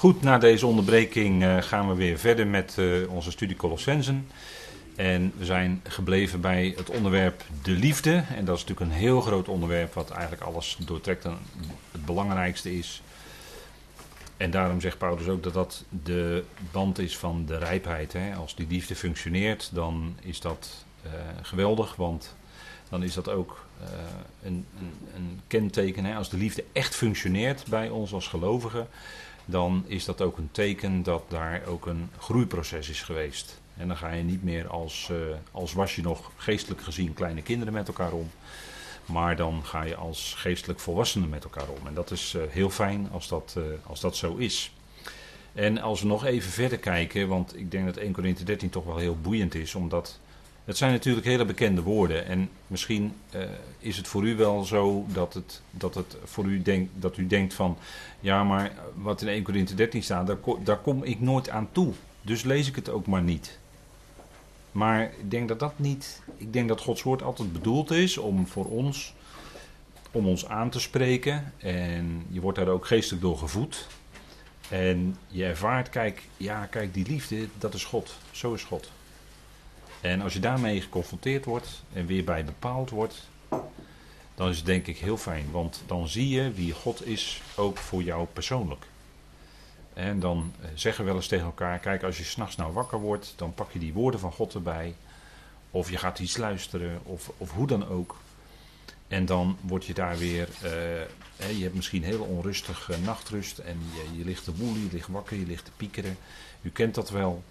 Goed, na deze onderbreking uh, gaan we weer verder met uh, onze studie Colossensen. En we zijn gebleven bij het onderwerp de liefde. En dat is natuurlijk een heel groot onderwerp, wat eigenlijk alles doortrekt en het belangrijkste is. En daarom zegt Paulus ook dat dat de band is van de rijpheid. Hè. Als die liefde functioneert, dan is dat uh, geweldig, want dan is dat ook een, een, een, kenteken. Hè. Als de liefde echt functioneert bij ons als gelovigen, dan is dat ook een teken dat daar ook een groeiproces is geweest. En dan ga je niet meer als, uh, als was je nog geestelijk gezien kleine kinderen met elkaar om. Maar dan ga je als geestelijk volwassenen met elkaar om. En dat is uh, heel fijn als dat, uh, als dat zo is. En als we nog even verder kijken, want ik denk dat 1 Corinthië 13 toch wel heel boeiend is, omdat het zijn natuurlijk hele bekende woorden. En misschien uh, is het voor u wel zo dat het, dat het voor u denkt, dat u denkt van, ja maar wat in 1 Corinthië 13 staat, daar, daar kom ik nooit aan toe. Dus lees ik het ook maar niet. Maar ik denk dat dat niet, ik denk dat Gods woord altijd bedoeld is om voor ons, om ons aan te spreken. En je wordt daar ook geestelijk door gevoed. En je ervaart, kijk, ja, kijk, die liefde, dat is God. Zo is God. En als je daarmee geconfronteerd wordt en weer bij bepaald wordt, dan is het denk ik heel fijn. Want dan zie je wie God is, ook voor jou persoonlijk. En dan eh, zeggen we wel eens tegen elkaar: kijk, als je s'nachts nou wakker wordt, dan pak je die woorden van God erbij. Of je gaat iets luisteren, of, of hoe dan ook. En dan word je daar weer. Uh, je hebt misschien heel onrustig uh, nachtrust. En je, je ligt te woelen, je ligt wakker, je ligt te piekeren. U kent dat wel.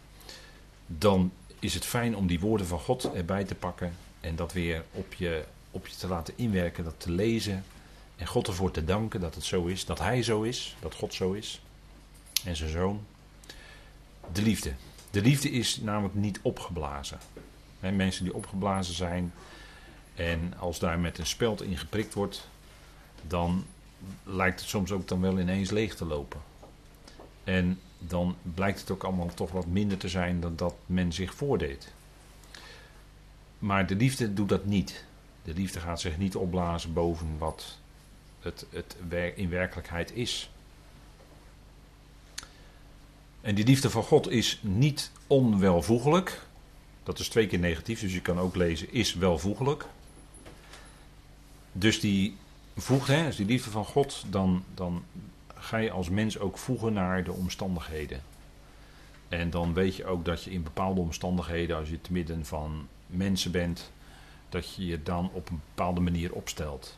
Dan is het fijn om die woorden van God erbij te pakken. En dat weer op je, op je te laten inwerken, dat te lezen. En God ervoor te danken dat het zo is, dat Hij zo is, dat God zo is. En zijn zoon. De liefde. De liefde is namelijk niet opgeblazen. He, mensen die opgeblazen zijn. En als daar met een speld in geprikt wordt. Dan lijkt het soms ook dan wel ineens leeg te lopen. En dan blijkt het ook allemaal toch wat minder te zijn dan dat men zich voordeed. Maar de liefde doet dat niet. De liefde gaat zich niet opblazen boven wat het, het in werkelijkheid is. En die liefde van God is niet onwelvoegelijk. Dat is twee keer negatief, dus je kan ook lezen is welvoegelijk. Dus die voegt, hè, die liefde van God, dan, dan ga je als mens ook voegen naar de omstandigheden. En dan weet je ook dat je in bepaalde omstandigheden, als je te midden van mensen bent, dat je je dan op een bepaalde manier opstelt.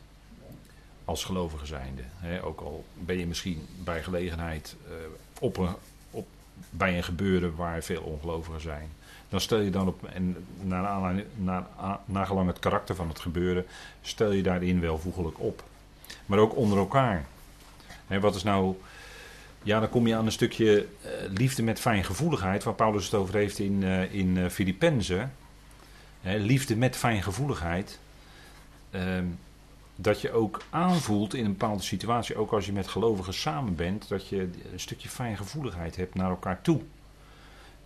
Als gelovige zijnde. ook al ben je misschien bij gelegenheid uh, op op, bij een gebeuren waar veel ongelovigen zijn. Dan stel je dan op, en naar, naar, nagelang het karakter van het gebeuren, stel je daarin welvoegelijk op. Maar ook onder elkaar wat is nou. Ja, dan kom je aan een stukje uh, liefde met fijngevoeligheid, waar Paulus het over heeft in, uh, in uh, Filippenzen. liefde met fijngevoeligheid. Ehm, dat je ook aanvoelt in een bepaalde situatie, ook als je met gelovigen samen bent, dat je een stukje fijngevoeligheid hebt naar elkaar toe.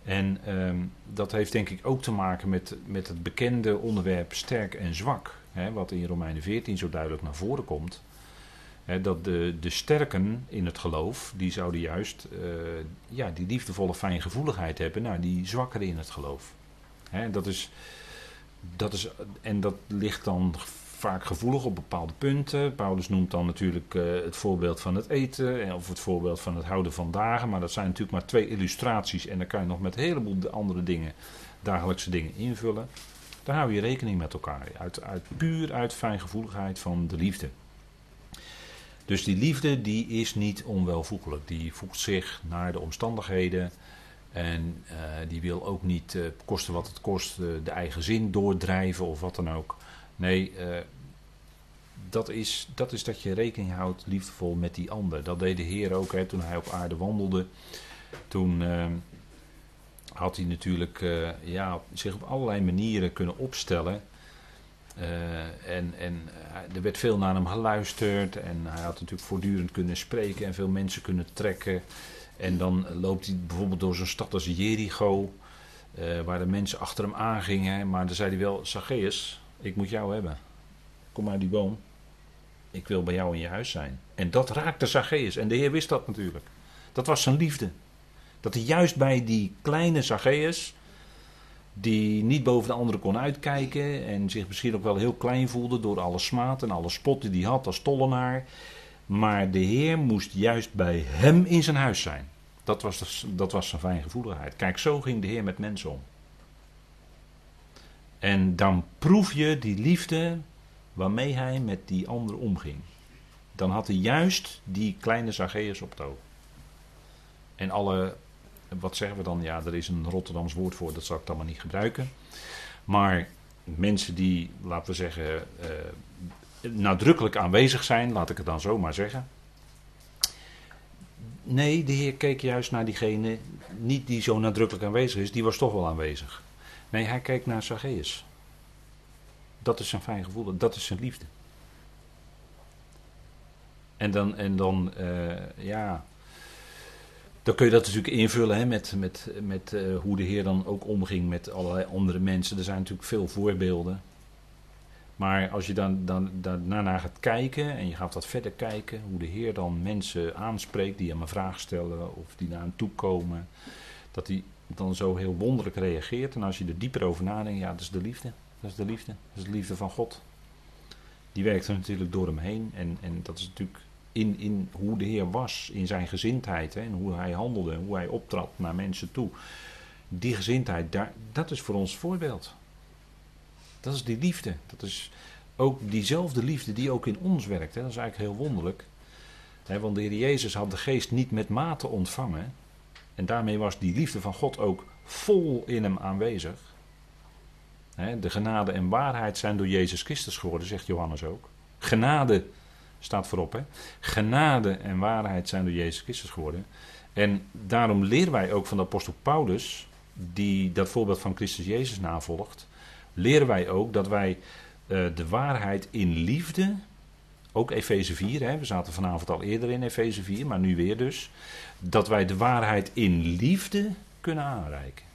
En ehm, dat heeft denk ik ook te maken met, met het bekende onderwerp sterk en zwak. Wat in Romeinen 14 zo duidelijk naar voren komt dat de, de sterken in het geloof, die zouden juist uh, ja, die liefdevolle fijngevoeligheid hebben naar die zwakkeren in het geloof. dat is, dat is, en dat ligt dan vaak gevoelig op bepaalde punten. Paulus noemt dan natuurlijk uh, het voorbeeld van het eten of het voorbeeld van het houden van dagen. Maar dat zijn natuurlijk maar twee illustraties en dan kan je nog met een heleboel andere dingen, dagelijkse dingen invullen. Daar hou je rekening met elkaar. Uit, uit, puur uit fijngevoeligheid van de liefde. Dus die liefde die is niet onwelvoegelijk. Die voegt zich naar de omstandigheden. En uh, die wil ook niet, uh, kosten wat het kost, uh, de eigen zin doordrijven of wat dan ook. Nee, dat, is, dat is dat je rekening houdt liefdevol met die ander. Dat deed de Heer ook hè, toen hij op aarde wandelde. Toen had hij natuurlijk ja, zich op allerlei manieren kunnen opstellen en, en eh, er werd veel naar hem geluisterd en hij had natuurlijk voortdurend kunnen spreken en veel mensen kunnen trekken. En dan loopt hij bijvoorbeeld door zo'n stad als Jericho, uh, waar de mensen achter hem aangingen. Maar dan zei hij wel, Zacchaeus, ik moet jou hebben. Kom uit die boom, ik wil bij jou in je huis zijn. En dat raakte Zacchaeus en de Heer wist dat natuurlijk. Dat was zijn liefde. Dat hij juist bij die kleine Zacchaeus, die niet boven de anderen kon uitkijken en zich misschien ook wel heel klein voelde door alle smaad en alle spot die hij had als tollenaar. Maar de Heer moest juist bij hem in zijn huis zijn. Dat was, dat was zijn fijngevoeligheid. Kijk, zo ging de Heer met mensen om. En dan proef je die liefde waarmee hij met die anderen omging. Dan had hij juist die kleine Zacchaeus op het oog. En alle, wat zeggen we dan? Ja, er is een Rotterdams woord voor, dat zal ik dan maar niet gebruiken. Maar mensen die, laten we zeggen, uh, nadrukkelijk aanwezig zijn, laat ik het dan zo maar zeggen. Nee, de Heer keek juist naar diegene, niet die zo nadrukkelijk aanwezig is, die was toch wel aanwezig. Nee, hij keek naar Zacchaeus. Dat is zijn fijn gevoel, dat is zijn liefde. En dan, en dan uh, ja, dan kun je dat natuurlijk invullen hè, met, met, met uh, hoe de Heer dan ook omging met allerlei andere mensen. Er zijn natuurlijk veel voorbeelden. Maar als je dan, dan, daarna gaat kijken en je gaat wat verder kijken, hoe de Heer dan mensen aanspreekt die hem een vraag stellen of die naar hem toe komen, dat hij dan zo heel wonderlijk reageert. En als je er dieper over nadenkt, ja, dat is de liefde. Dat is de liefde. Dat is de liefde van God. Die werkt er natuurlijk door hem heen. En, en dat is natuurlijk in, in hoe de Heer was, in zijn gezindheid. Hè, en hoe hij handelde, hoe hij optrad naar mensen toe. Die gezindheid, daar, dat is voor ons voorbeeld. Dat is die liefde. Dat is ook diezelfde liefde die ook in ons werkt. Hè. Dat is eigenlijk heel wonderlijk. Hè, want de Heer Jezus had de geest niet met mate ontvangen. En daarmee was die liefde van God ook vol in hem aanwezig. Hè, de genade en waarheid zijn door Jezus Christus geworden, zegt Johannes ook. Genade staat voorop. Hè? Genade en waarheid zijn door Jezus Christus geworden. En daarom leren wij ook van de apostel Paulus, die dat voorbeeld van Christus Jezus navolgt leren wij ook dat wij uh, de waarheid in liefde, ook Efeze 4, hè, we zaten vanavond al eerder in Efeze 4, maar nu weer dus, dat wij de waarheid in liefde kunnen aanreiken.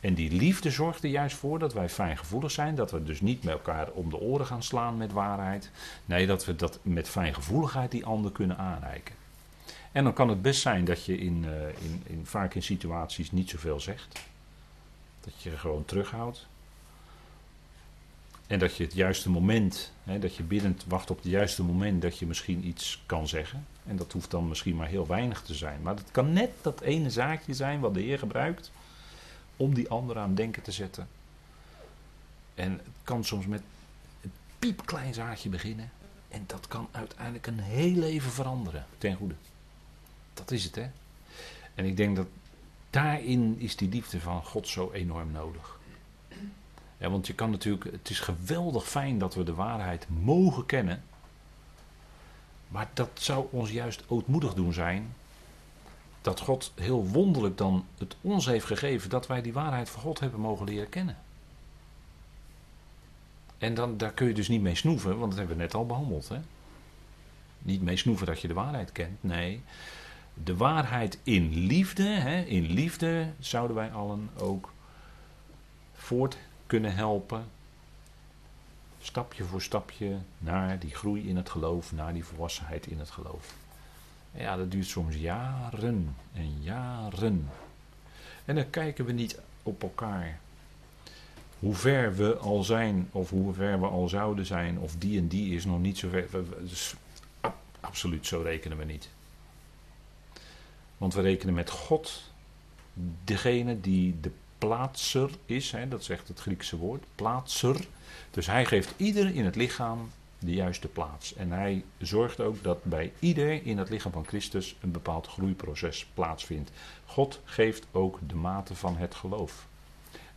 En die liefde zorgt er juist voor dat wij fijngevoelig zijn, dat we dus niet met elkaar om de oren gaan slaan met waarheid. Nee, dat we dat met fijngevoeligheid die ander kunnen aanreiken. En dan kan het best zijn dat je in, uh, in, in, vaak in situaties niet zoveel zegt. Dat je gewoon terughoudt. En dat je het juiste moment, hè, dat je biddend wacht op het juiste moment dat je misschien iets kan zeggen. En dat hoeft dan misschien maar heel weinig te zijn. Maar het kan net dat ene zaakje zijn wat de Heer gebruikt om die ander aan denken te zetten. En het kan soms met een piepklein zaadje beginnen. En dat kan uiteindelijk een heel leven veranderen ten goede. Dat is het, hè. En ik denk dat daarin is die liefde van God zo enorm nodig. Ja, want je kan natuurlijk, het is geweldig fijn dat we de waarheid mogen kennen. Maar dat zou ons juist ootmoedig doen zijn. Dat God heel wonderlijk dan het ons heeft gegeven dat wij die waarheid van God hebben mogen leren kennen. En dan, daar kun je dus niet mee snoeven, want dat hebben we net al behandeld. Hè? Niet mee snoeven dat je de waarheid kent. Nee, de waarheid in liefde, hè, in liefde zouden wij allen ook voort kunnen helpen. Stapje voor stapje naar die groei in het geloof, naar die volwassenheid in het geloof. Ja, dat duurt soms jaren en jaren. En dan kijken we niet op elkaar. Hoe ver we al zijn, of hoe ver we al zouden zijn, of die en die is nog niet zo ver. Dus, absoluut, zo rekenen we niet. Want we rekenen met God, degene die de plaatser is, hè, dat zegt het Griekse woord, plaatser. Dus hij geeft ieder in het lichaam de juiste plaats. En hij zorgt ook dat bij ieder in het lichaam van Christus een bepaald groeiproces plaatsvindt. God geeft ook de mate van het geloof.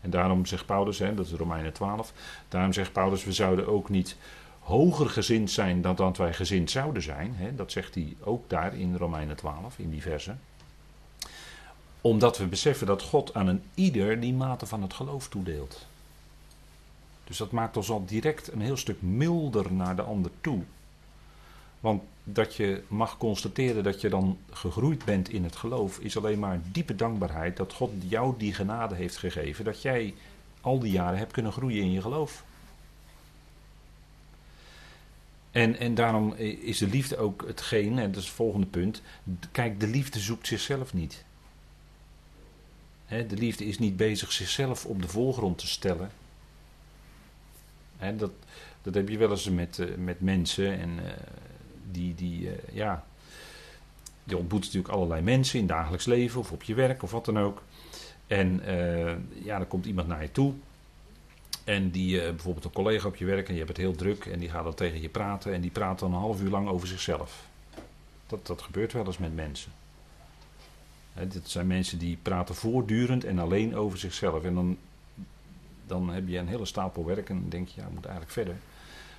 En daarom zegt Paulus, hè, dat is Romeinen 12, daarom zegt Paulus, we zouden ook niet hoger gezind zijn dan dat wij gezind zouden zijn. Hè, dat zegt hij ook daar in Romeinen 12, in die verse omdat we beseffen dat God aan een ieder die mate van het geloof toedeelt. Dus dat maakt ons al direct een heel stuk milder naar de ander toe. Want dat je mag constateren dat je dan gegroeid bent in het geloof, is alleen maar diepe dankbaarheid dat God jou die genade heeft gegeven, dat jij al die jaren hebt kunnen groeien in je geloof. En, en daarom is de liefde ook hetgeen, en dat is het volgende punt. Kijk, de liefde zoekt zichzelf niet. de liefde is niet bezig zichzelf op de voorgrond te stellen. Dat, dat heb je wel eens met, uh, met mensen en uh, die, die uh, ja, je ontmoet natuurlijk allerlei mensen in het dagelijks leven of op je werk of wat dan ook. En ja, dan komt iemand naar je toe en die, bijvoorbeeld een collega op je werk en je hebt het heel druk en die gaat dan tegen je praten en die praat dan een half uur lang over zichzelf. Dat, dat gebeurt wel eens met mensen. Hè, dit zijn mensen die praten voortdurend en alleen over zichzelf. En dan, dan heb je een hele stapel werk en denk je, ja, moet eigenlijk verder.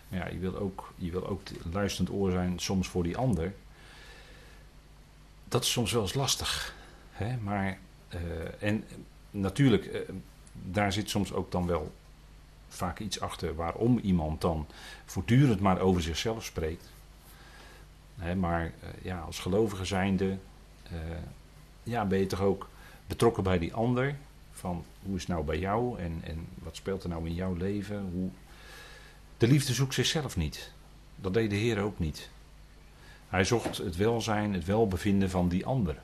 Maar ja, je wil ook, je wil ook luisterend oor zijn soms voor die ander. Dat is soms wel eens lastig. Hè? Maar, uh, en natuurlijk, uh, daar zit soms ook dan wel vaak iets achter waarom iemand dan voortdurend maar over zichzelf spreekt. maar uh, ja, als gelovige zijnde ja, ben je toch ook betrokken bij die ander. Van hoe is het nou bij jou en, en wat speelt er nou in jouw leven? Hoe... De liefde zoekt zichzelf niet. Dat deed de Heer ook niet. Hij zocht het welzijn, het welbevinden van die ander.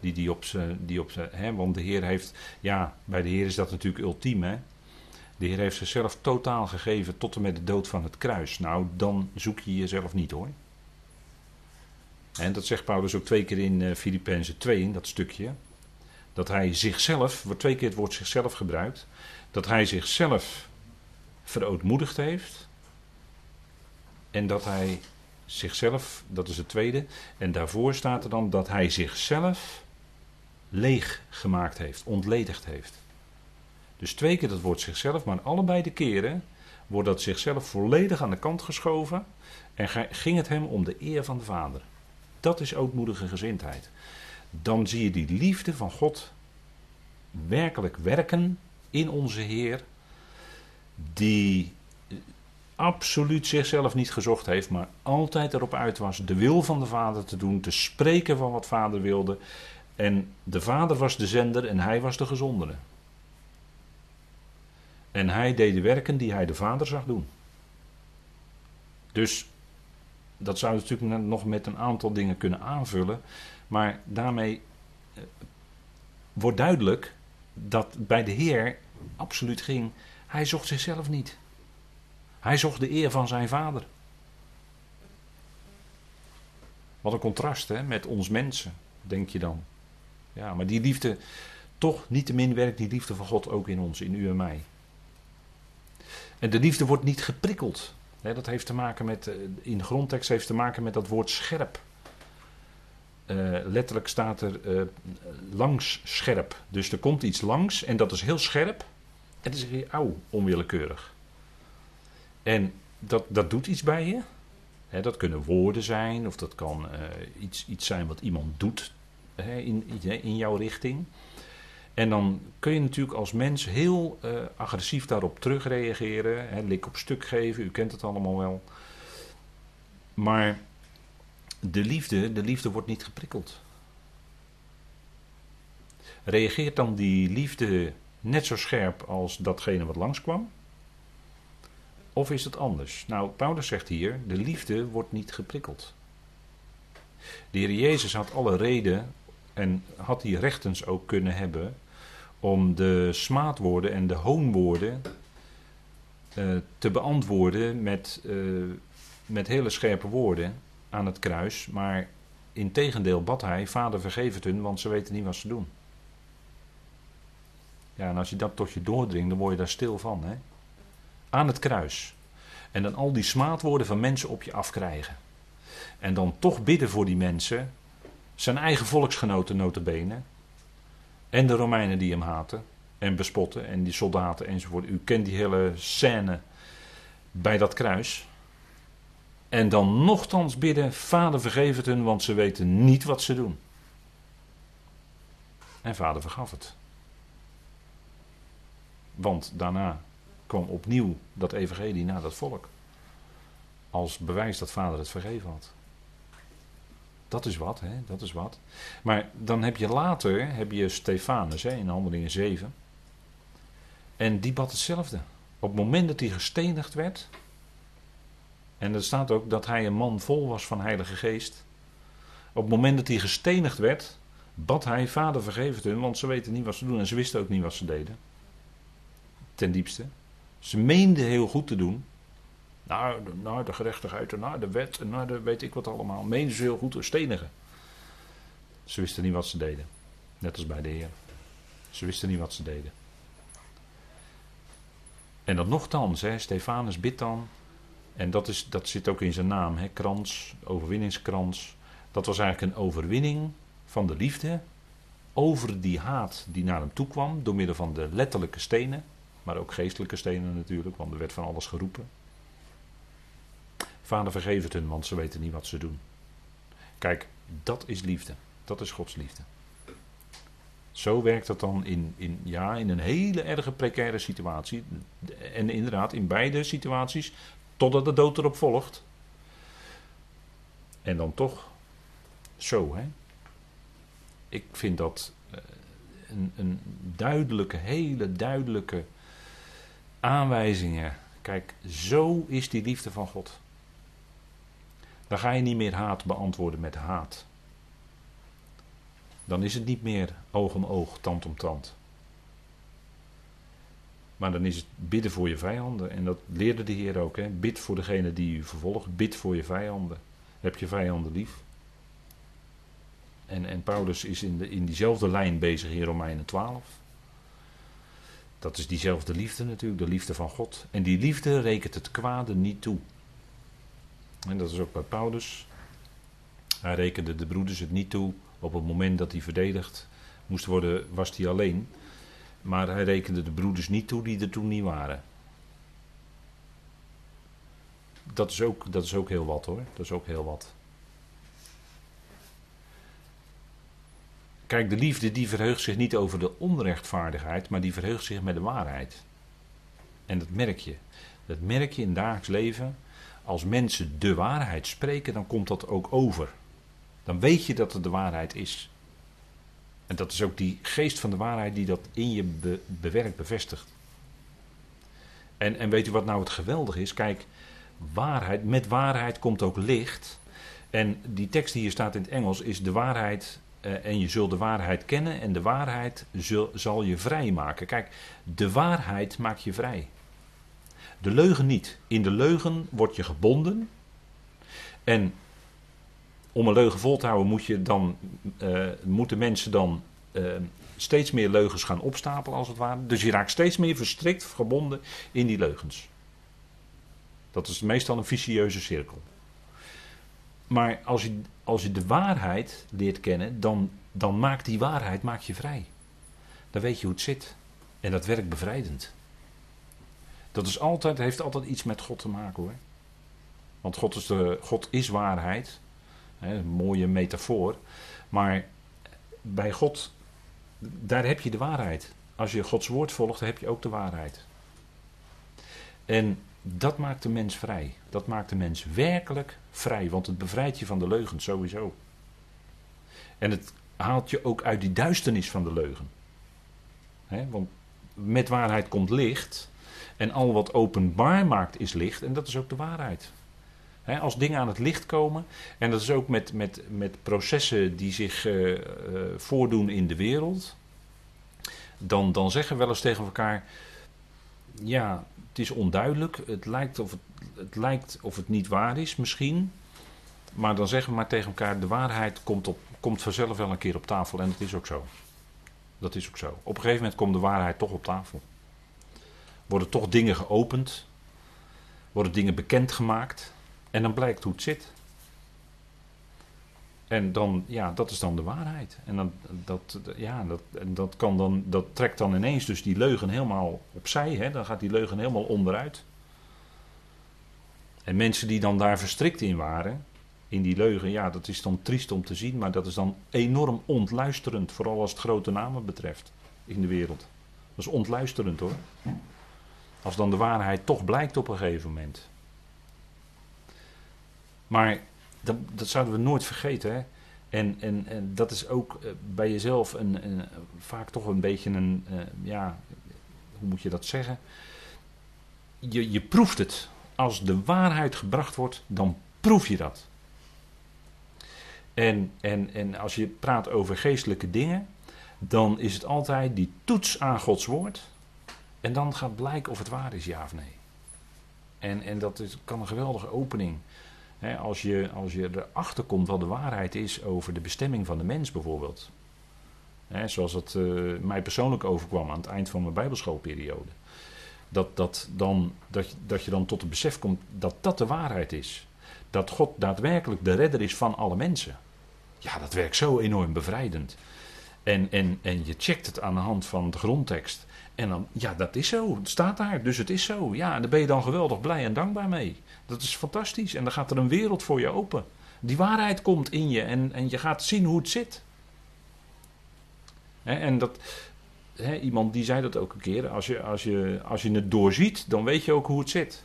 Die, die op zijn, die op zijn, hè, want de Heer heeft, ja, bij de Heer is dat natuurlijk ultiem, hè. De Heer heeft zichzelf totaal gegeven tot en met de dood van het kruis. Nou, dan zoek je jezelf niet hoor. En dat zegt Paulus ook twee keer in uh, Filippenzen 2, in dat stukje. Dat hij zichzelf, wordt twee keer het woord zichzelf gebruikt. Dat hij zichzelf verootmoedigd heeft. En dat hij zichzelf, dat is het tweede. En daarvoor staat er dan dat hij zichzelf leeg gemaakt heeft, ontledigd heeft. Dus twee keer dat woord zichzelf, maar allebei de keren wordt dat zichzelf volledig aan de kant geschoven en ging het hem om de eer van de Vader. Dat is ootmoedige gezindheid. Dan zie je die liefde van God werkelijk werken in onze Heer, die absoluut zichzelf niet gezocht heeft, maar altijd erop uit was de wil van de Vader te doen, te spreken van wat Vader wilde. En de Vader was de zender en hij was de gezondere. En hij deed de werken die hij de Vader zag doen. Dus dat zou je natuurlijk nog met een aantal dingen kunnen aanvullen. Maar daarmee eh, wordt duidelijk dat bij de Heer absoluut ging. Hij zocht zichzelf niet. Hij zocht de eer van zijn vader. Wat een contrast hè, met ons mensen, denk je dan. Ja, maar die liefde, toch niet te min werkt die liefde van God ook in ons, in u en mij. En de liefde wordt niet geprikkeld. dat heeft te maken met, eh, in de grondtekst heeft te maken met dat woord scherp. Uh, letterlijk staat er uh, langs scherp. Dus er komt iets langs en dat is heel scherp. En het is weer auw, onwillekeurig. En dat, dat doet iets bij je. dat kunnen woorden zijn, of dat kan uh, iets, iets zijn wat iemand doet in, in jouw richting. En dan kun je natuurlijk als mens heel agressief daarop terugreageren. Lik op stuk geven, u kent het allemaal wel. Maar de liefde, de liefde wordt niet geprikkeld. Reageert dan die liefde net zo scherp als datgene wat langskwam? Of is het anders? Nou, Paulus zegt hier: de liefde wordt niet geprikkeld. De Heer Jezus had alle reden en had die rechtens ook kunnen hebben om de smaadwoorden en de hoonwoorden uh, te beantwoorden met, uh, met hele scherpe woorden aan het kruis. Maar in tegendeel bad hij, vader vergeef het hun, want ze weten niet wat ze doen. Ja, en als je dat tot je doordringt, dan word je daar stil van. Hè? Aan het kruis. En dan al die smaadwoorden van mensen op je afkrijgen. En dan toch bidden voor die mensen, zijn eigen volksgenoten notabene, en de Romeinen die hem haten en bespotten en die soldaten enzovoort. U kent die hele scène bij dat kruis. En dan nochtans bidden, vader vergeef het hun, want ze weten niet wat ze doen. En vader vergaf het. Want daarna kwam opnieuw dat evangelie naar dat volk. Als bewijs dat vader het vergeven had. Dat is wat, hè? dat is wat. Maar dan heb je later, heb je Stefanus hè, in Handelingen 7. En die bad hetzelfde. Op het moment dat hij gestenigd werd, En er staat ook dat hij een man vol was van Heilige Geest. Op het moment dat hij gestenigd werd, bad hij: Vader, vergeef het hun, want ze weten niet wat ze doen. En ze wisten ook niet wat ze deden. Ten diepste. Ze meenden heel goed te doen. Naar de, naar de gerechtigheid en naar de wet en naar de weet ik wat allemaal. Meenden ze heel goed te stenigen. Ze wisten niet wat ze deden. Net als bij de Heer. Ze wisten niet wat ze deden. En dat nogthans, hè, Stefanus bidt dan. En dat, is, dat zit ook in zijn naam, hè, krans, overwinningskrans. Dat was eigenlijk een overwinning van de liefde over die haat die naar hem toe kwam door middel van de letterlijke stenen, maar ook geestelijke stenen natuurlijk, want er werd van alles geroepen. Vader vergeef het hun, want ze weten niet wat ze doen. Kijk, dat is liefde. Dat is Gods liefde. Zo werkt dat dan in, in, ja, in een hele erge precaire situatie. En inderdaad, in beide situaties, totdat de dood erop volgt. En dan toch zo, hè. Ik vind dat eh, een, een duidelijke, hele duidelijke aanwijzingen. Kijk, zo is die liefde van God. Dan ga je niet meer haat beantwoorden met haat. Dan is het niet meer oog om oog, tand om tand. Maar dan is het bidden voor je vijanden. En dat leerde de Heer ook. Hè? Bid voor degene die u vervolgt. Bid voor je vijanden. Heb je vijanden lief. En, en Paulus is in, de, in diezelfde lijn bezig in Romeinen 12. Dat is diezelfde liefde natuurlijk, de liefde van God. En die liefde rekent het kwade niet toe. En dat is ook bij Paulus. Hij rekende de broeders het niet toe. Op het moment dat hij verdedigd moest worden, was hij alleen. Maar hij rekende de broeders niet toe die er toen niet waren. Dat is ook, dat is ook heel wat hoor. Dat is ook heel wat. Kijk, de liefde die verheugt zich niet over de onrechtvaardigheid, maar die verheugt zich met de waarheid. En dat merk je. Dat merk je in het dagelijks leven. Als mensen de waarheid spreken, dan komt dat ook over. Dan weet je dat het de waarheid is. En dat is ook die geest van de waarheid die dat in je bewerkt, bevestigt. En, en weet u wat nou het geweldige is? Kijk, waarheid, met waarheid komt ook licht. En die tekst die hier staat in het Engels is de waarheid uh, en je zult de waarheid kennen en de waarheid zal je vrij maken. Kijk, de waarheid maakt je vrij. De leugen niet. In de leugen word je gebonden. En om een leugen vol te houden moet je dan, uh, moeten mensen dan uh, steeds meer leugens gaan opstapelen als het ware. Dus je raakt steeds meer verstrikt, gebonden in die leugens. Dat is meestal een vicieuze cirkel. Maar als je, als je de waarheid leert kennen, dan, dan maakt die waarheid maakt je vrij. Dan weet je hoe het zit. En dat werkt bevrijdend. Dat is altijd, heeft altijd iets met God te maken hoor. Want God is, de, God is waarheid. Een mooie metafoor. Maar bij God, daar heb je de waarheid. Als je Gods woord volgt, dan heb je ook de waarheid. En dat maakt de mens vrij. Dat maakt de mens werkelijk vrij, want het bevrijdt je van de leugen sowieso. En het haalt je ook uit die duisternis van de leugen. want met waarheid komt licht. En al wat openbaar maakt is licht. En dat is ook de waarheid. Als dingen aan het licht komen. En dat is ook met, met, met processen die zich uh, uh, voordoen in de wereld. Dan, dan zeggen we wel eens tegen elkaar. Ja, het is onduidelijk. Het lijkt of het, het lijkt of het niet waar is, misschien. Maar dan zeggen we maar tegen elkaar: de waarheid komt, op, komt vanzelf wel een keer op tafel. En dat is ook zo. Dat is ook zo. Op een gegeven moment komt de waarheid toch op tafel. Worden toch dingen geopend. Worden dingen bekendgemaakt. En dan blijkt hoe het zit. En dan, ja, dat is dan de waarheid. En dan, dat, ja, dat, dat, kan dan, dat trekt dan ineens dus die leugen helemaal opzij. Hè? Dan gaat die leugen helemaal onderuit. En mensen die dan daar verstrikt in waren, in die leugen, ja, dat is dan triest om te zien, maar dat is dan enorm ontluisterend, vooral als het grote namen betreft in de wereld. Dat is ontluisterend hoor. Als dan de waarheid toch blijkt op een gegeven moment. Maar dat, dat zouden we nooit vergeten. Hè? En, en, en dat is ook eh, bij jezelf een, een vaak toch een beetje een, uh, ja, hoe moet je dat zeggen? Je, je proeft het als de waarheid gebracht wordt, dan proef je dat. En, en, en als je praat over geestelijke dingen, dan is het altijd die toets aan Gods woord. En dan gaat blijken of het waar is, ja of nee. En, en dat is, kan een geweldige opening. Als, je, als je erachter komt wat de waarheid is over de bestemming van de mens bijvoorbeeld. Zoals het uh, mij persoonlijk overkwam aan het eind van mijn bijbelschoolperiode. Dat, dat, dan, dat, dat je dan tot het besef komt dat dat de waarheid is. Dat God daadwerkelijk de redder is van alle mensen. Ja, dat werkt zo enorm bevrijdend. En, en, en je checkt het aan de hand van de grondtekst. En dan, ja, dat is zo. Het staat daar, dus het is zo. Ja, en daar ben je dan geweldig blij en dankbaar mee. Dat is fantastisch. En dan gaat er een wereld voor je open. Die waarheid komt in je en, en je gaat zien hoe het zit. en dat, iemand die zei dat ook een keer. Als je, als, je, als je het doorziet, dan weet je ook hoe het zit.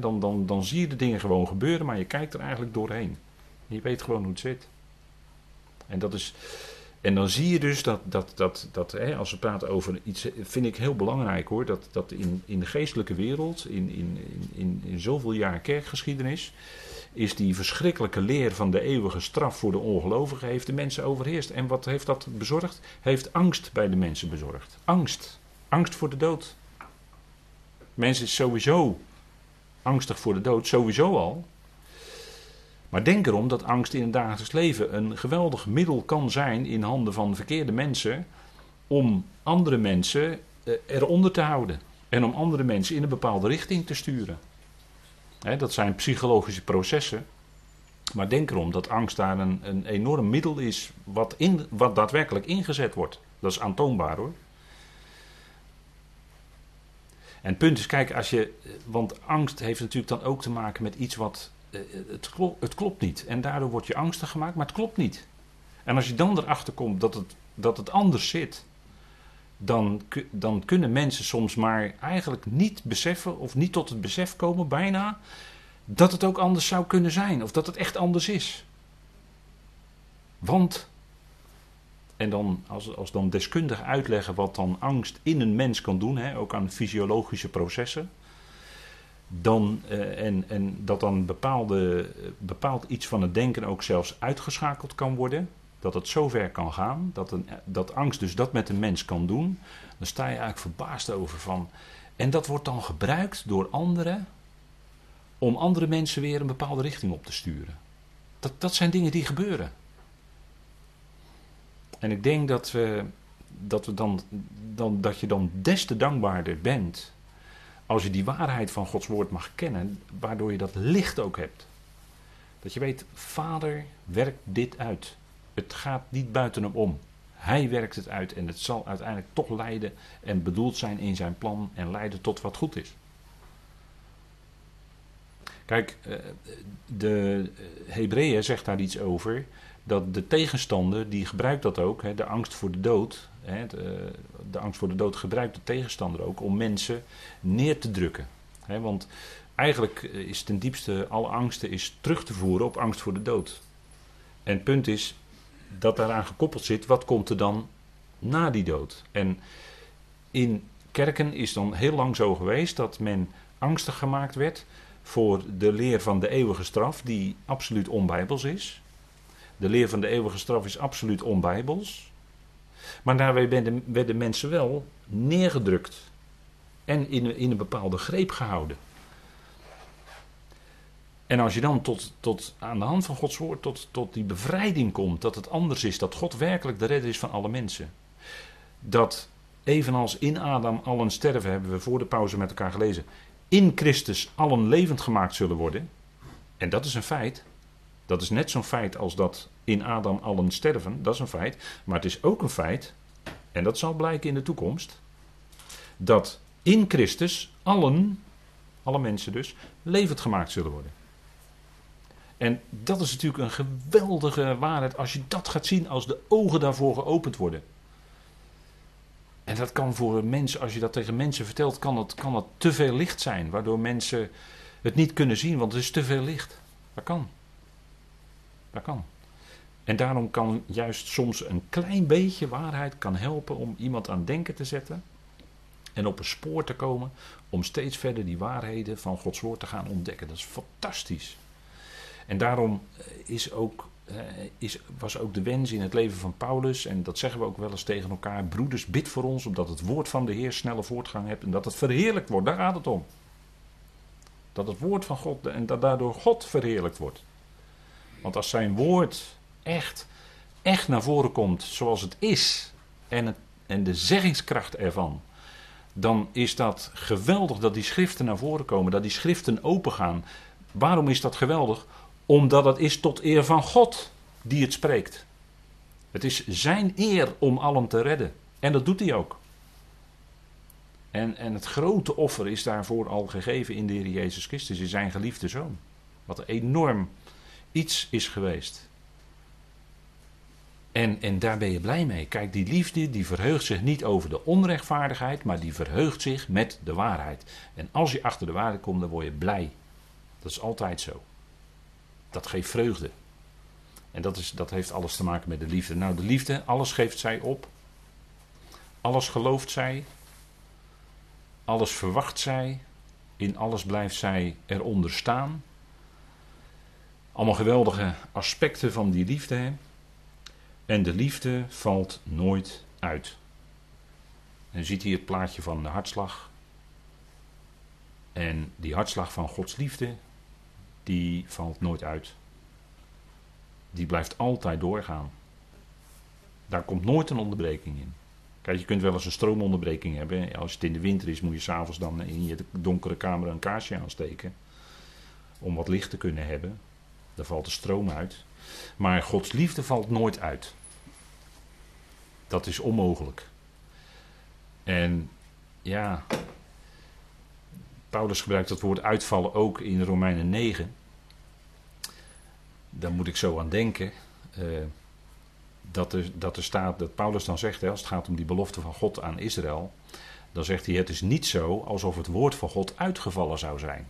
dan, dan, dan zie je de dingen gewoon gebeuren, maar je kijkt er eigenlijk doorheen. Je weet gewoon hoe het zit. En dat is. En dan zie je dus dat, dat, dat, dat hè, als we praten over iets, vind ik heel belangrijk hoor, dat, dat in, in de geestelijke wereld, in, in, in, in zoveel jaar kerkgeschiedenis, is die verschrikkelijke leer van de eeuwige straf voor de ongelovigen, heeft de mensen overheerst. En wat heeft dat bezorgd? Heeft angst bij de mensen bezorgd. Angst. Angst voor de dood. Mensen is sowieso angstig voor de dood, sowieso al. Maar denk erom dat angst in het dagelijks leven een geweldig middel kan zijn in handen van verkeerde mensen om andere mensen eh, eronder te houden en om andere mensen in een bepaalde richting te sturen. dat zijn psychologische processen. Maar denk erom dat angst daar een, een enorm middel is wat, in, wat daadwerkelijk ingezet wordt. Dat is aantoonbaar hoor. En het punt is, kijk, als je. Want angst heeft natuurlijk dan ook te maken met iets wat eh, het, klopt, het klopt niet. En daardoor word je angstig gemaakt, maar het klopt niet. En als je dan erachter komt dat het, dat het anders zit, dan, dan kunnen mensen soms maar eigenlijk niet beseffen of niet tot het besef komen, bijna, dat het ook anders zou kunnen zijn of dat het echt anders is. Want, en dan als, als dan deskundig uitleggen wat dan angst in een mens kan doen, hè, ook aan fysiologische processen dan, uh, en, en dat dan bepaalde, bepaald iets van het denken ook zelfs uitgeschakeld kan worden. Dat het zover kan gaan, dat, een, dat angst dus dat met een mens kan doen. Dan sta je eigenlijk verbaasd over van. En dat wordt dan gebruikt door anderen om andere mensen weer een bepaalde richting op te sturen. Dat, dat zijn dingen die gebeuren. En ik denk dat, we, dat, we dan, dan, dat je dan des te dankbaarder bent als je die waarheid van Gods woord mag kennen, waardoor je dat licht ook hebt. Dat je weet, Vader werkt dit uit. Het gaat niet buiten hem om. Hij werkt het uit en het zal uiteindelijk toch leiden en bedoeld zijn in zijn plan en leiden tot wat goed is. Kijk, eh, de Hebreeën zegt daar iets over. Dat de tegenstander, die gebruikt dat ook, de angst voor de dood. De, de angst voor de dood gebruikt de tegenstander ook om mensen neer te drukken. Want eigenlijk is ten diepste alle angsten is terug te voeren op angst voor de dood. En het punt is dat daaraan gekoppeld zit, wat komt er dan na die dood? En in kerken is dan heel lang zo geweest dat men angstig gemaakt werd voor de leer van de eeuwige straf, die absoluut onbijbels is. De leer van de eeuwige straf is absoluut onbijbels. Maar daarbij werden, werden mensen wel neergedrukt en in, in een bepaalde greep gehouden. En als je dan tot, tot aan de hand van Gods woord tot, tot die bevrijding komt, dat het anders is, dat God werkelijk de redder is van alle mensen. Dat evenals in Adam allen sterven, hebben we voor de pauze met elkaar gelezen, in Christus allen levend gemaakt zullen worden. En dat is een feit. Dat is net zo'n feit als dat in Adam allen sterven, dat is een feit. Maar het is ook een feit, en dat zal blijken in de toekomst, dat in Christus allen, alle mensen dus, levend gemaakt zullen worden. En dat is natuurlijk een geweldige waarheid als je dat gaat zien als de ogen daarvoor geopend worden. En dat kan voor mensen, als je dat tegen mensen vertelt, kan dat, kan dat te veel licht zijn, waardoor mensen het niet kunnen zien, want het is te veel licht. Dat kan. Dat kan. En daarom kan juist soms een klein beetje waarheid kan helpen om iemand aan denken te zetten. En op een spoor te komen om steeds verder die waarheden van Gods woord te gaan ontdekken. Dat is fantastisch. En daarom eh, is ook, eh, is, was ook de wens in het leven van Paulus, en dat zeggen we ook wel eens tegen elkaar, broeders, bid voor ons, omdat het woord van de Heer snelle voortgang hebt en dat het verheerlijkt wordt. Daar gaat het om. Dat het woord van God en dat daardoor God verheerlijkt wordt. Want als zijn woord echt, echt naar voren komt zoals het is en, het, en de zeggingskracht ervan, dan is dat geweldig dat die schriften naar voren komen, dat die schriften opengaan. Waarom is dat geweldig? Omdat het is tot eer van God die het spreekt. Het is zijn eer om allen te redden. En dat doet hij ook. En, en het grote offer is daarvoor al gegeven in de Heer Jezus Christus, in zijn geliefde zoon. Wat een enorm iets is geweest. En, en daar ben je blij mee. Kijk, die liefde die verheugt zich niet over de onrechtvaardigheid, maar die verheugt zich met de waarheid. En als je achter de waarheid komt, dan word je blij. Dat is altijd zo. Dat geeft vreugde. En dat, is, dat heeft alles te maken met de liefde. Nou, de liefde, alles geeft zij op. Alles gelooft zij. Alles verwacht zij. In alles blijft zij eronder staan. Allemaal geweldige aspecten van die liefde. En de liefde valt nooit uit. En ziet hier het plaatje van de hartslag. En die hartslag van Gods liefde, die valt nooit uit. Die blijft altijd doorgaan. Daar komt nooit een onderbreking in. Kijk, je kunt wel eens een stroomonderbreking hebben. Als het in de winter is, moet je s'avonds dan in je donkere kamer een kaarsje aansteken. Om wat licht te kunnen hebben. Dan valt de stroom uit. Maar Gods liefde valt nooit uit. Dat is onmogelijk. En ja, Paulus gebruikt dat woord uitvallen ook in Romeinen 9. Daar moet ik zo aan denken. Uh, dat, er, dat er staat, dat Paulus dan zegt, hè, als het gaat om die belofte van God aan Israël. Dan zegt hij: Het is niet zo alsof het woord van God uitgevallen zou zijn.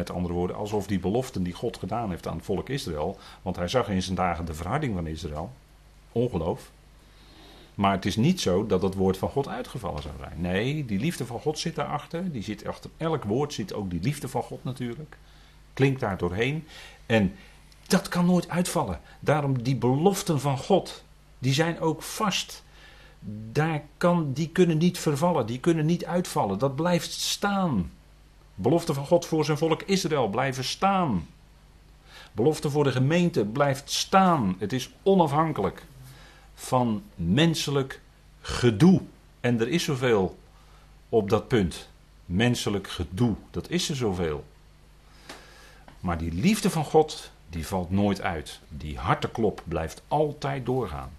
Met andere woorden, alsof die beloften die God gedaan heeft aan het volk Israël. Want hij zag in zijn dagen de verharding van Israël. Ongeloof. Maar het is niet zo dat het woord van God uitgevallen zou zijn. Nee, die liefde van God zit daarachter. Die zit achter elk woord zit ook die liefde van God natuurlijk. Klinkt daar doorheen. En dat kan nooit uitvallen. Daarom die beloften van God, die zijn ook vast. Daar kan, die kunnen niet vervallen, die kunnen niet uitvallen. Dat blijft staan. Belofte van God voor zijn volk Israël blijven staan. Belofte voor de gemeente blijft staan. Het is onafhankelijk van menselijk gedoe. En er is zoveel op dat punt. Menselijk gedoe, dat is er zoveel. Maar die liefde van God, die valt nooit uit. Die harteklop blijft altijd doorgaan.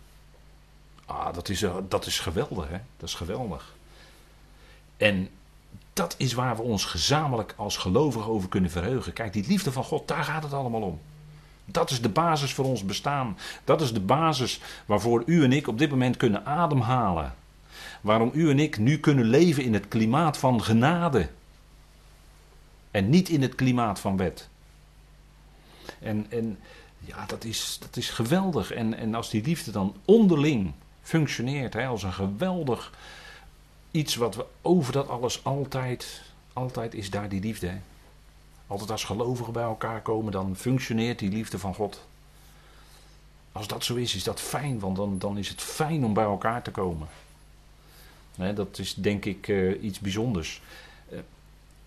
Ah, dat is, eh, dat is geweldig, hè? Dat is geweldig. En dat is waar we ons gezamenlijk als gelovigen over kunnen verheugen. Kijk, die liefde van God, daar gaat het allemaal om. Dat is de basis voor ons bestaan. Dat is de basis waarvoor u en ik op dit moment kunnen ademhalen. Waarom u en ik nu kunnen leven in het klimaat van genade. En niet in het klimaat van wet. En, en ja, dat is, dat is geweldig. En, en als die liefde dan onderling functioneert hè, als een geweldig iets wat we over dat alles altijd, altijd is daar die liefde. Altijd als gelovigen bij elkaar komen, dan functioneert die liefde van God. Als dat zo is, is dat fijn, want dan, dan is het fijn om bij elkaar te komen. dat is denk ik uh, iets bijzonders. Uh,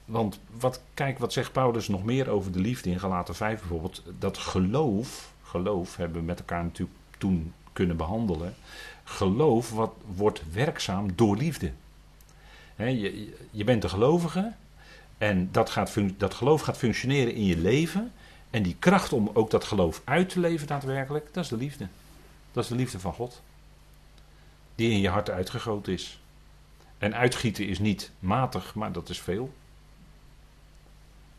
want wat, kijk, wat zegt Paulus nog meer over de liefde in Galaten 5 bijvoorbeeld? Dat geloof, geloof hebben we met elkaar natuurlijk toen kunnen behandelen. Geloof wat, wordt werkzaam door liefde. Je, je bent een gelovige, en dat, gaat dat geloof gaat functioneren in je leven. En die kracht om ook dat geloof uit te leven daadwerkelijk, dat is de liefde. Dat is de liefde van God. Die in je hart uitgegoten is. En uitgieten is niet matig, maar dat is veel.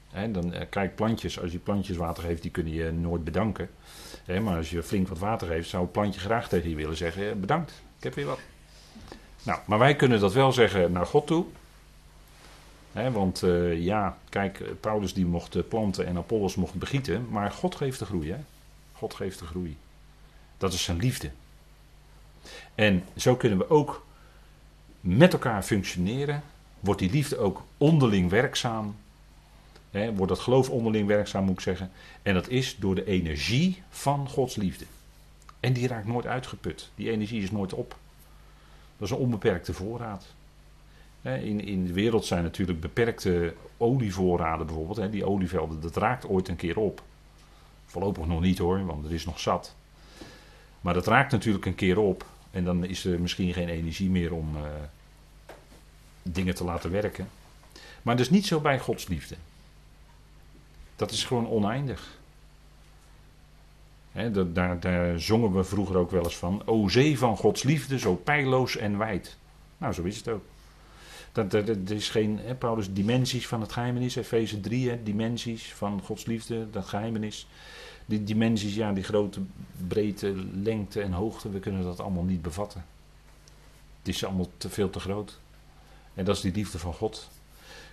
He, dan eh, kijk, plantjes, als je plantjes water geeft, die kunnen je nooit bedanken. maar als je flink wat water geeft, zou het plantje graag tegen je willen zeggen: bedankt, ik heb weer wat. Nou, maar wij kunnen dat wel zeggen naar God toe want uh, ja, kijk, Paulus die mocht planten en Apollos mocht begieten, maar God geeft de groei. Hè? God geeft de groei. Dat is zijn liefde. En zo kunnen we ook met elkaar functioneren wordt die liefde ook onderling werkzaam. Wordt dat geloof onderling werkzaam, moet ik zeggen. En dat is door de energie van Gods liefde. En die raakt nooit uitgeput. Die energie is nooit op. Dat is een onbeperkte voorraad. In, in de wereld zijn natuurlijk beperkte olievoorraden bijvoorbeeld. Die olievelden, dat raakt ooit een keer op. Voorlopig nog niet hoor, want er is nog zat. Maar dat raakt natuurlijk een keer op. En dan is er misschien geen energie meer om uh, dingen te laten werken. Maar dat is niet zo bij Gods liefde. Dat is gewoon oneindig. Daar, zongen we vroeger ook wel eens van. O zee van Gods liefde, zo pijloos en wijd. Nou, zo is het ook. Dat, dat, is geen, Paulus, dimensies van het geheimenis, Efeze 3, dimensies van Gods liefde, dat geheimenis. Die dimensies, ja, die grote breedte, lengte en hoogte, we kunnen dat allemaal niet bevatten. Het is allemaal te veel te groot. En dat is die liefde van God.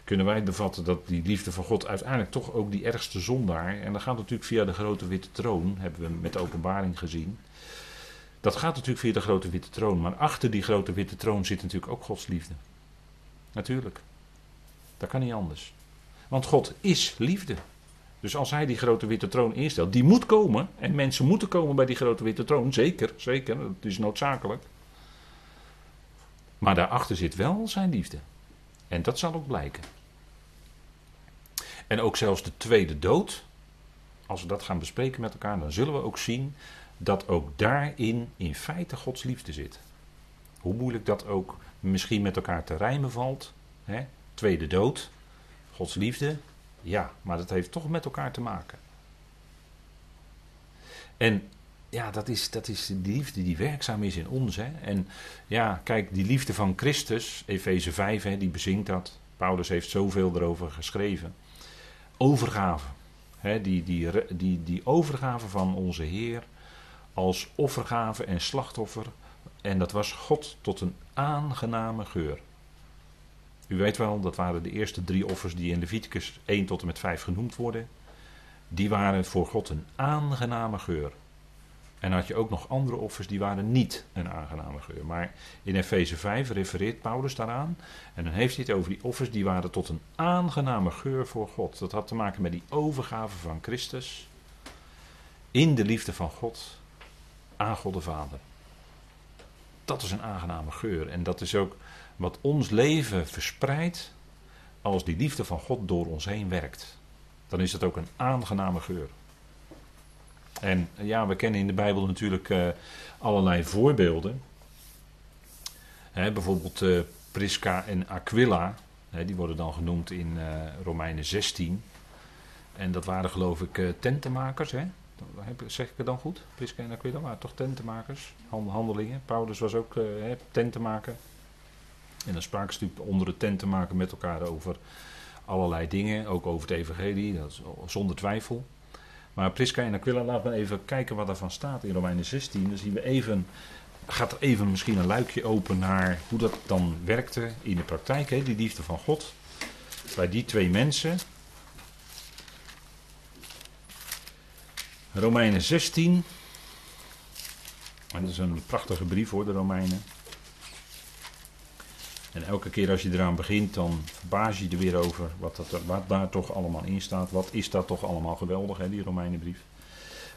Kunnen wij bevatten dat die liefde van God uiteindelijk toch ook die ergste zondaar, en dat gaat natuurlijk via de grote witte troon, hebben we met de openbaring gezien. Dat gaat natuurlijk via de grote witte troon, maar achter die grote witte troon zit natuurlijk ook Gods liefde. Natuurlijk. Dat kan niet anders. Want God is liefde. Dus als hij die grote witte troon instelt, die moet komen. En mensen moeten komen bij die grote witte troon. Zeker, zeker. Dat is noodzakelijk. Maar daarachter zit wel zijn liefde. En dat zal ook blijken. En ook zelfs de tweede dood. Als we dat gaan bespreken met elkaar, dan zullen we ook zien dat ook daarin in feite Gods liefde zit. Hoe moeilijk dat ook misschien met elkaar te rijmen valt. Hè? Tweede dood, Gods liefde, ja, maar dat heeft toch met elkaar te maken. En ja, dat is, dat is die liefde die werkzaam is in ons. Hè? En ja, kijk, die liefde van Christus, Efeze 5, hè, die bezinkt dat. Paulus heeft zoveel erover geschreven. Overgave. Hè, die, die, die, die overgave van onze Heer als offergave en slachtoffer. En dat was God tot een aangename geur. U weet wel, dat waren de eerste drie offers die in Leviticus 1 tot en met 5 genoemd worden. Die waren voor God een aangename geur. En had je ook nog andere offers die waren niet een aangename geur. Maar in Efeze 5 refereert Paulus daaraan. En dan heeft hij het over die offers die waren tot een aangename geur voor God. Dat had te maken met die overgave van Christus. In de liefde van God aan God de Vader. Dat is een aangename geur. En dat is ook wat ons leven verspreidt als die liefde van God door ons heen werkt. Dan is het ook een aangename geur. En ja, we kennen in de Bijbel natuurlijk uh, allerlei voorbeelden. bijvoorbeeld uh, Prisca en Aquila, die worden dan genoemd in Romeinen 16. En dat waren geloof ik tentenmakers. Hè? Zeg ik het dan goed? Prisca en Aquila waren toch tentenmakers, handelingen. Paulus was ook tentenmaker. En dan spraken ze onder de tent te maken met elkaar over allerlei dingen, ook over het evangelie, dat is zonder twijfel. Maar Prisca en Aquila, laten we even kijken wat van staat in Romeinen 16. Dan zien we even, gaat er even misschien een luikje open naar hoe dat dan werkte in de praktijk, hè, die liefde van God. Bij die twee mensen. Romeinen 16. En dat is een prachtige brief hoor, de Romeinen. En elke keer als je eraan begint, dan verbaas je je er weer over wat, dat, wat daar toch allemaal in staat. Wat is dat toch allemaal geweldig, hè, die Romeinenbrief.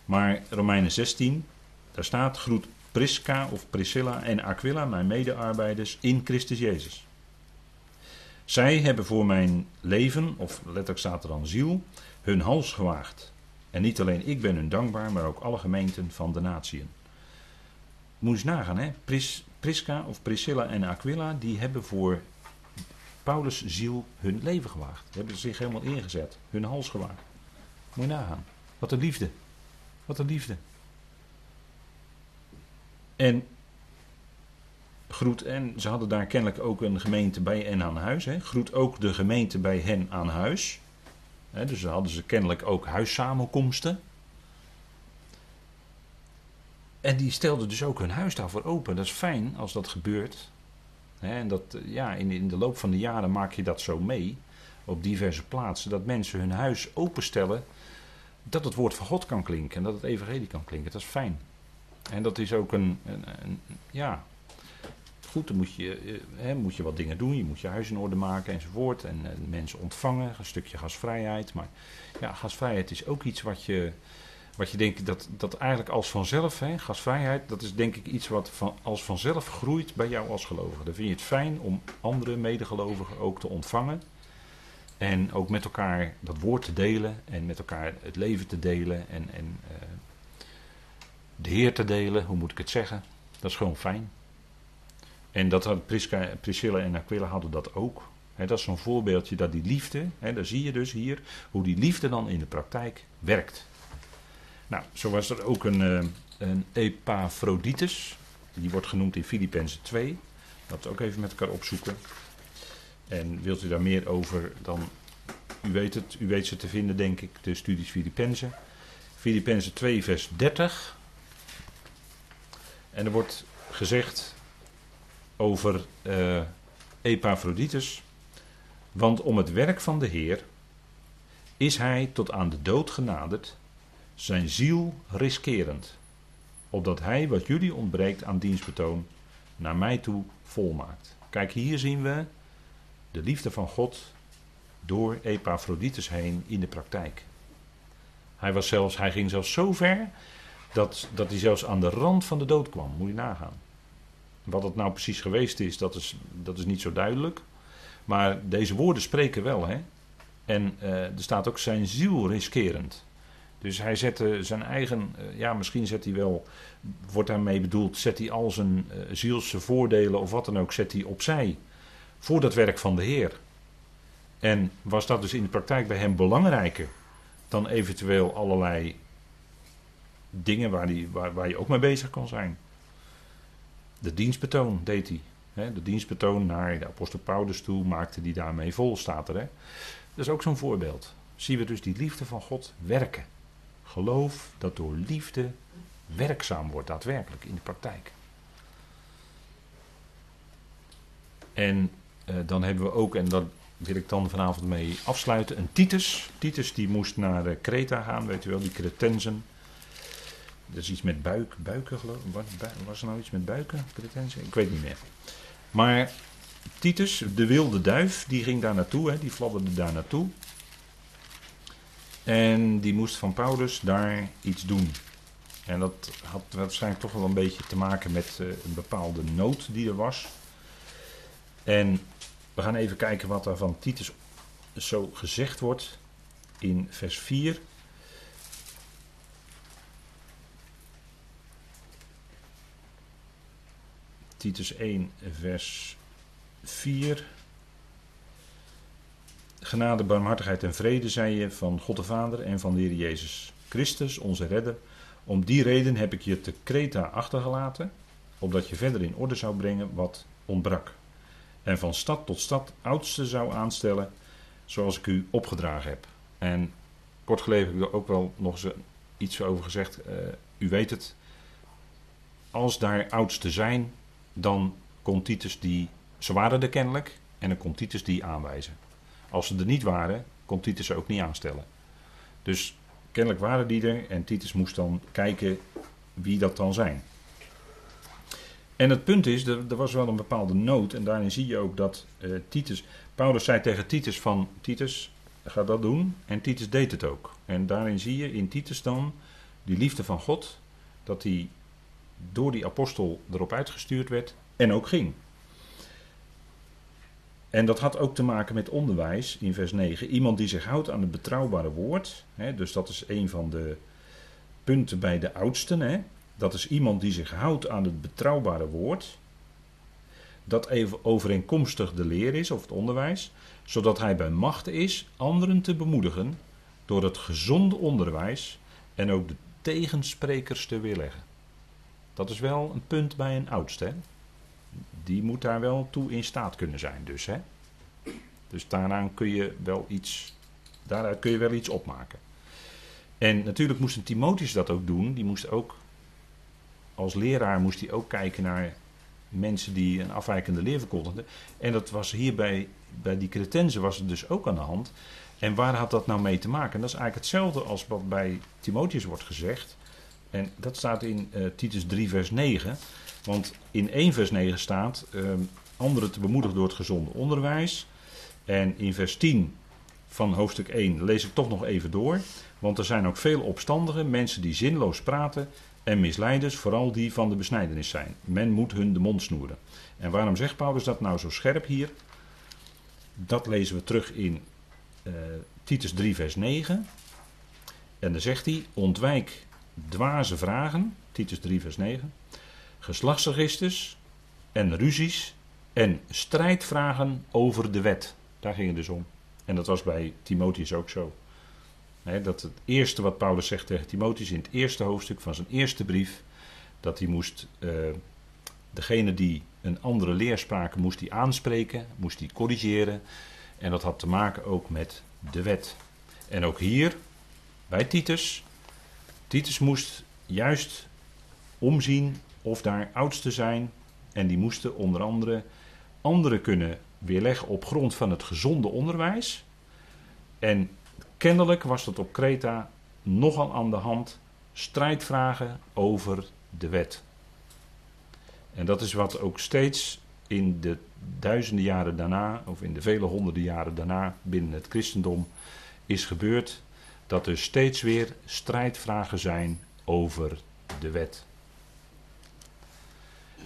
Maar Romeinen 16, daar staat: Groet Prisca of Priscilla en Aquila, mijn medearbeiders in Christus Jezus. Zij hebben voor mijn leven, of letterlijk staat er dan ziel, hun hals gewaagd. En niet alleen ik ben hun dankbaar, maar ook alle gemeenten van de natieën. Moet eens nagaan, hè? Pris, Prisca of Priscilla en Aquila, die hebben voor Paulus' ziel hun leven gewaagd. Die hebben zich helemaal ingezet, hun hals gewaagd. Moet je nagaan. Wat een liefde. Wat een liefde. En groet, en ze hadden daar kennelijk ook een gemeente bij hen aan huis. Hè. Groet ook de gemeente bij hen aan huis. Hè, dus hadden ze kennelijk ook huissamenkomsten. En die stelden dus ook hun huis daarvoor open. Dat is fijn als dat gebeurt. en dat, ja, in, de loop van de jaren maak je dat zo mee. Op diverse plaatsen. Dat mensen hun huis openstellen. Dat het woord van God kan klinken. En dat het evangelie kan klinken. Dat is fijn. En dat is ook een, een, ja. goed, dan moet je, hè, moet je wat dingen doen. Je moet je huis in orde maken enzovoort. En mensen ontvangen, een stukje gasvrijheid. Maar ja, gasvrijheid is ook iets wat je, wat je denkt dat, dat eigenlijk als vanzelf, hè, gasvrijheid, dat is denk ik iets wat van, als vanzelf groeit bij jou als gelovige. Dan vind je het fijn om andere medegelovigen ook te ontvangen. En ook met elkaar dat woord te delen en met elkaar het leven te delen en, en uh, de Heer te delen, hoe moet ik het zeggen? Dat is gewoon fijn. En dat had Prisca, Priscilla en Aquila hadden dat ook. Dat is zo'n voorbeeldje dat die liefde, he, daar zie je dus hier, hoe die liefde dan in de praktijk werkt. Nou, zo was er ook een, uh, een die wordt genoemd in Filippenzen 2. Dat ook even met elkaar opzoeken. En wilt u daar meer over, dan u weet het, u weet ze te vinden denk ik, de studies Filippenzen. Filippenzen 2 vers 30. En er wordt gezegd over uh. Want om het werk van de Heer is hij tot aan de dood genaderd, zijn ziel riskerend, opdat hij wat jullie ontbreekt aan dienstbetoon naar mij toe volmaakt. Kijk, hier zien we de liefde van God door Epaphroditus heen in de praktijk. Hij, was zelfs, hij ging zelfs zo ver dat, dat hij zelfs aan de rand van de dood kwam. Moet je nagaan. Wat het nou precies geweest is, dat is, dat is niet zo duidelijk. Maar deze woorden spreken wel. Hè? En uh, er staat ook zijn ziel riskerend. Dus hij zette zijn eigen, uh, ja misschien zet hij wel, wordt daarmee bedoeld, zet hij al zijn uh, zielse voordelen of wat dan ook, zet hij opzij voor dat werk van de Heer. En was dat dus in de praktijk bij hem belangrijker dan eventueel allerlei dingen waar, die, waar, je ook mee bezig kan zijn. De dienstbetoon deed hij. Hè? De dienstbetoon naar de apostel Paulus toe maakte hij daarmee vol, staat er. Hè? Dat is ook zo'n voorbeeld. Zien we dus die liefde van God werken. Geloof dat door liefde werkzaam wordt, daadwerkelijk in de praktijk. En uh, dan hebben we ook, en dat wil ik dan vanavond mee afsluiten, een Titus. Titus die moest naar uh, Kreta gaan, weet u wel, die Cretensen. Dat is iets met buik, buiken geloof ik. Was er nou iets met buiken? Cretensen? Ik weet niet meer. Maar Titus, de wilde duif, die ging daar naartoe, hè, die fladderde daar naartoe. En die moest van Paulus daar iets doen. En dat had waarschijnlijk toch wel een beetje te maken met uh, een bepaalde nood die er was. En we gaan even kijken wat er van Titus zo gezegd wordt in vers 4. Titus 1, vers 4. Genade, barmhartigheid en vrede, zei je, van God de Vader en van de Heer Jezus Christus, onze redder. Om die reden heb ik je te Kreta achtergelaten, opdat je verder in orde zou brengen wat ontbrak en van stad tot stad oudste zou aanstellen, zoals ik u opgedragen heb. En kort geleden heb ik er ook wel nog eens iets over gezegd. Uh, u weet het, als daar oudsten zijn, dan komt Titus die, ze waren er kennelijk, en dan komt Titus die aanwijzen. Als ze er niet waren, kon Titus ze ook niet aanstellen. Dus kennelijk waren die er en Titus moest dan kijken wie dat dan zijn. En het punt is, er, er, was wel een bepaalde nood. En daarin zie je ook dat uh, Titus. Paulus zei tegen Titus: van Titus, ga dat doen. En Titus deed het ook. En daarin zie je in Titus dan die liefde van God. Dat hij door die apostel erop uitgestuurd werd en ook ging. En dat had ook te maken met onderwijs in vers 9. Iemand die zich houdt aan het betrouwbare woord. Hè, dus dat is een van de punten bij de oudsten. Hè, dat is iemand die zich houdt aan het betrouwbare woord. Dat even overeenkomstig de leer is of het onderwijs. Zodat hij bij macht is anderen te bemoedigen door het gezonde onderwijs en ook de tegensprekers te weerleggen. Dat is wel een punt bij een oudste. Hè? Die moet daar wel toe in staat kunnen zijn, dus. Hè? Dus daaraan kun je wel iets, daaruit kun je wel iets opmaken. En natuurlijk moest een Timotheus dat ook doen. Die moest ook als leraar moest hij ook kijken naar mensen die een afwijkende leer verkondigden. En dat was hier bij, bij die cretensen was het dus ook aan de hand. En waar had dat nou mee te maken? En dat is eigenlijk hetzelfde als wat bij Timotheus wordt gezegd. En dat staat in uh, Titus 3, vers 9. Want in 1 vers 9 staat uh, anderen te bemoedigen door het gezonde onderwijs. En in vers 10 van hoofdstuk 1 lees ik toch nog even door. Want er zijn ook veel opstandigen, mensen die zinloos praten en misleiders, vooral die van de besnijdenis zijn. Men moet hun de mond snoeren. En waarom zegt Paulus dat nou zo scherp hier? Dat lezen we terug in uh, Titus 3, vers 9. En dan zegt hij: Ontwijk dwaze vragen, Titus 3, vers 9. Geslachtsregisters en ruzies en strijdvragen over de wet. Daar ging het dus om. En dat was bij Timotheus ook zo. dat het eerste wat Paulus zegt tegen Timotheus in het eerste hoofdstuk van zijn eerste brief, dat hij moest, uh, degene die een andere leer spraken, moest hij aanspreken, moest hij corrigeren. En dat had te maken ook met de wet. En ook hier, bij Titus, Titus moest juist omzien of daar oudsten zijn. En die moesten onder andere anderen kunnen weerleggen op grond van het gezonde onderwijs. En kennelijk was dat op Kreta nogal aan de hand strijdvragen over de wet. En dat is wat ook steeds in de duizenden jaren daarna, of in de vele honderden jaren daarna binnen het christendom is gebeurd. Dat er steeds weer strijdvragen zijn over de wet.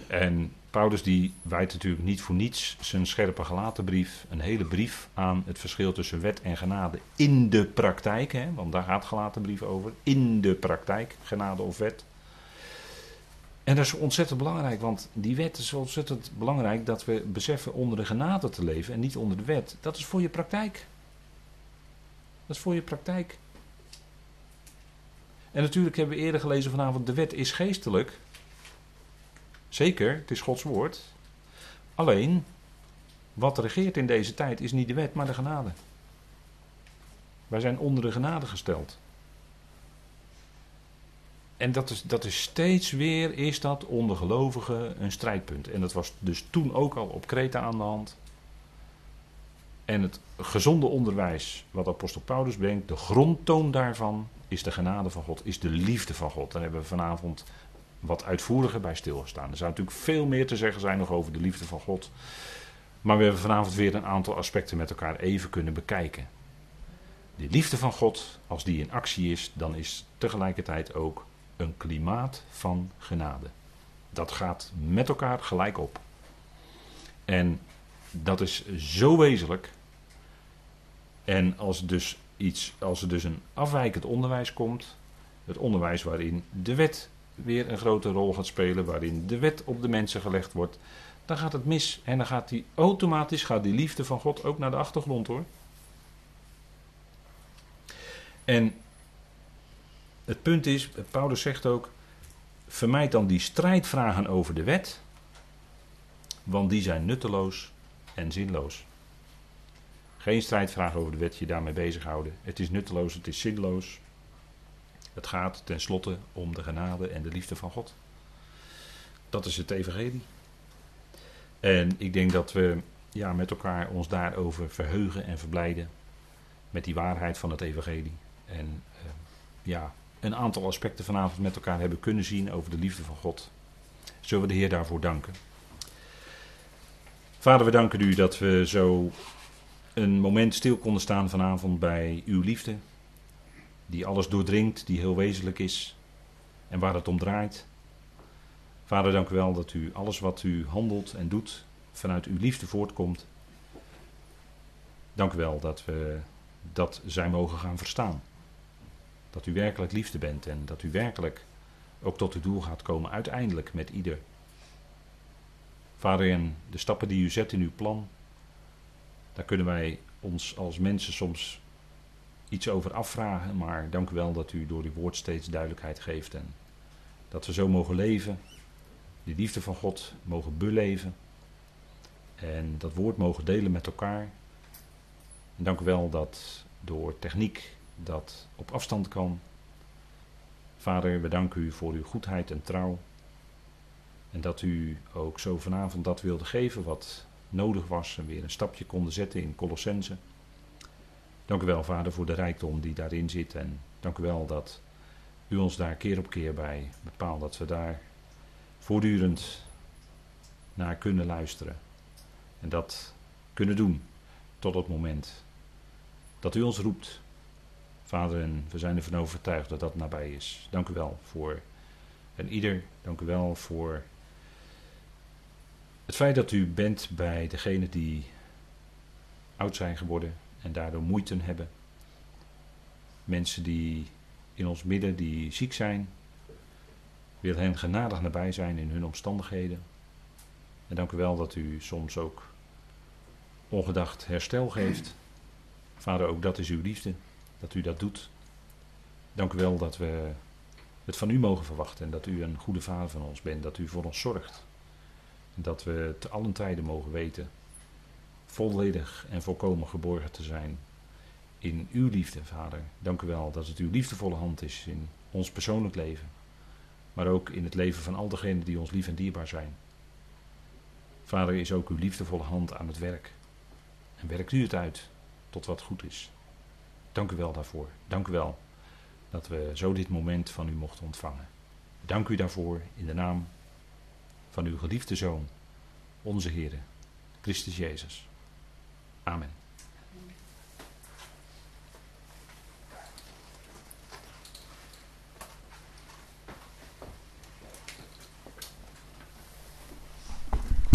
En Paulus die wijdt natuurlijk niet voor niets zijn scherpe gelaten brief, een hele brief aan het verschil tussen wet en genade in de praktijk, hè, want daar gaat gelaten brief over, in de praktijk, genade of wet. En dat is ontzettend belangrijk, want die wet is ontzettend belangrijk dat we beseffen onder de genade te leven en niet onder de wet. Dat is voor je praktijk. Dat is voor je praktijk. En natuurlijk hebben we eerder gelezen vanavond, de wet is geestelijk. Zeker, het is Gods woord. Alleen, wat regeert in deze tijd is niet de wet, maar de genade. Wij zijn onder de genade gesteld. En dat is, dat is steeds weer, is dat onder gelovigen een strijdpunt. En dat was dus toen ook al op Kreta aan de hand. En het gezonde onderwijs wat apostel Paulus brengt, de grondtoon daarvan is de genade van God, is de liefde van God. Daar hebben we vanavond wat uitvoeriger bij stilgestaan. Er zou natuurlijk veel meer te zeggen zijn nog over de liefde van God. Maar we hebben vanavond weer een aantal aspecten met elkaar even kunnen bekijken. De liefde van God, als die in actie is, dan is tegelijkertijd ook een klimaat van genade. Dat gaat met elkaar gelijk op. En dat is zo wezenlijk. En als, dus iets, als er dus een afwijkend onderwijs komt, het onderwijs waarin de wet weer een grote rol gaat spelen, waarin de wet op de mensen gelegd wordt, dan gaat het mis. En dan gaat die automatisch, gaat die liefde van God ook naar de achtergrond hoor. En het punt is, Paulus zegt ook, vermijd dan die strijdvragen over de wet, want die zijn nutteloos en zinloos. Geen strijdvragen over de wet je daarmee bezighouden. Het is nutteloos, het is zinloos. Het gaat tenslotte om de genade en de liefde van God. Dat is het evangelie. En ik denk dat we ja, met elkaar ons daarover verheugen en verblijden. Met die waarheid van het evangelie. En uh, ja, een aantal aspecten vanavond met elkaar hebben kunnen zien over de liefde van God. Zullen we de Heer daarvoor danken. Vader, we danken u dat we zo een moment stil konden staan vanavond bij uw liefde. Die alles doordringt, die heel wezenlijk is en waar het om draait. Vader, dank u wel dat u alles wat u handelt en doet vanuit uw liefde voortkomt. Dank u wel dat we dat zijn mogen gaan verstaan. Dat u werkelijk liefde bent en dat u werkelijk ook tot uw doel gaat komen, uiteindelijk met ieder. Vader, en de stappen die u zet in uw plan, daar kunnen wij ons als mensen soms iets over afvragen, maar dank u wel dat u door uw woord steeds duidelijkheid geeft en dat we zo mogen leven, die liefde van God mogen beleven en dat woord mogen delen met elkaar. En dank u wel dat door techniek dat op afstand kan. Vader, we danken u voor uw goedheid en trouw. En dat u ook zo vanavond dat wilde geven wat nodig was en weer een stapje konden zetten in Colossense. Dank u wel, Vader, voor de rijkdom die daarin zit. En dank u wel dat u ons daar keer op keer bij bepaalt. Dat we daar voortdurend naar kunnen luisteren. En dat kunnen doen tot het moment dat u ons roept. Vader, en we zijn ervan overtuigd dat dat nabij is. Dank u wel voor en ieder. Dank u wel voor het feit dat u bent bij degenen die oud zijn geworden en daardoor moeite hebben. Mensen die in ons midden die ziek zijn. Wil hen genadig nabij zijn in hun omstandigheden. En dank u wel dat u soms ook ongedacht herstel geeft. Vader, ook dat is uw liefde, dat u dat doet. Dank u wel dat we het van u mogen verwachten en dat u een goede vader van ons bent, dat u voor ons zorgt. Dat we te allen tijden mogen weten volledig en volkomen geborgen te zijn in uw liefde, Vader. Dank u wel dat het uw liefdevolle hand is in ons persoonlijk leven, maar ook in het leven van al degenen die ons lief en dierbaar zijn. Vader, is ook uw liefdevolle hand aan het werk. En werkt u het uit tot wat goed is. Dank u wel daarvoor. Dank u wel dat we zo dit moment van u mochten ontvangen. Dank u daarvoor in de naam van uw geliefde Zoon, onze Heer, Christus Jezus. Amen.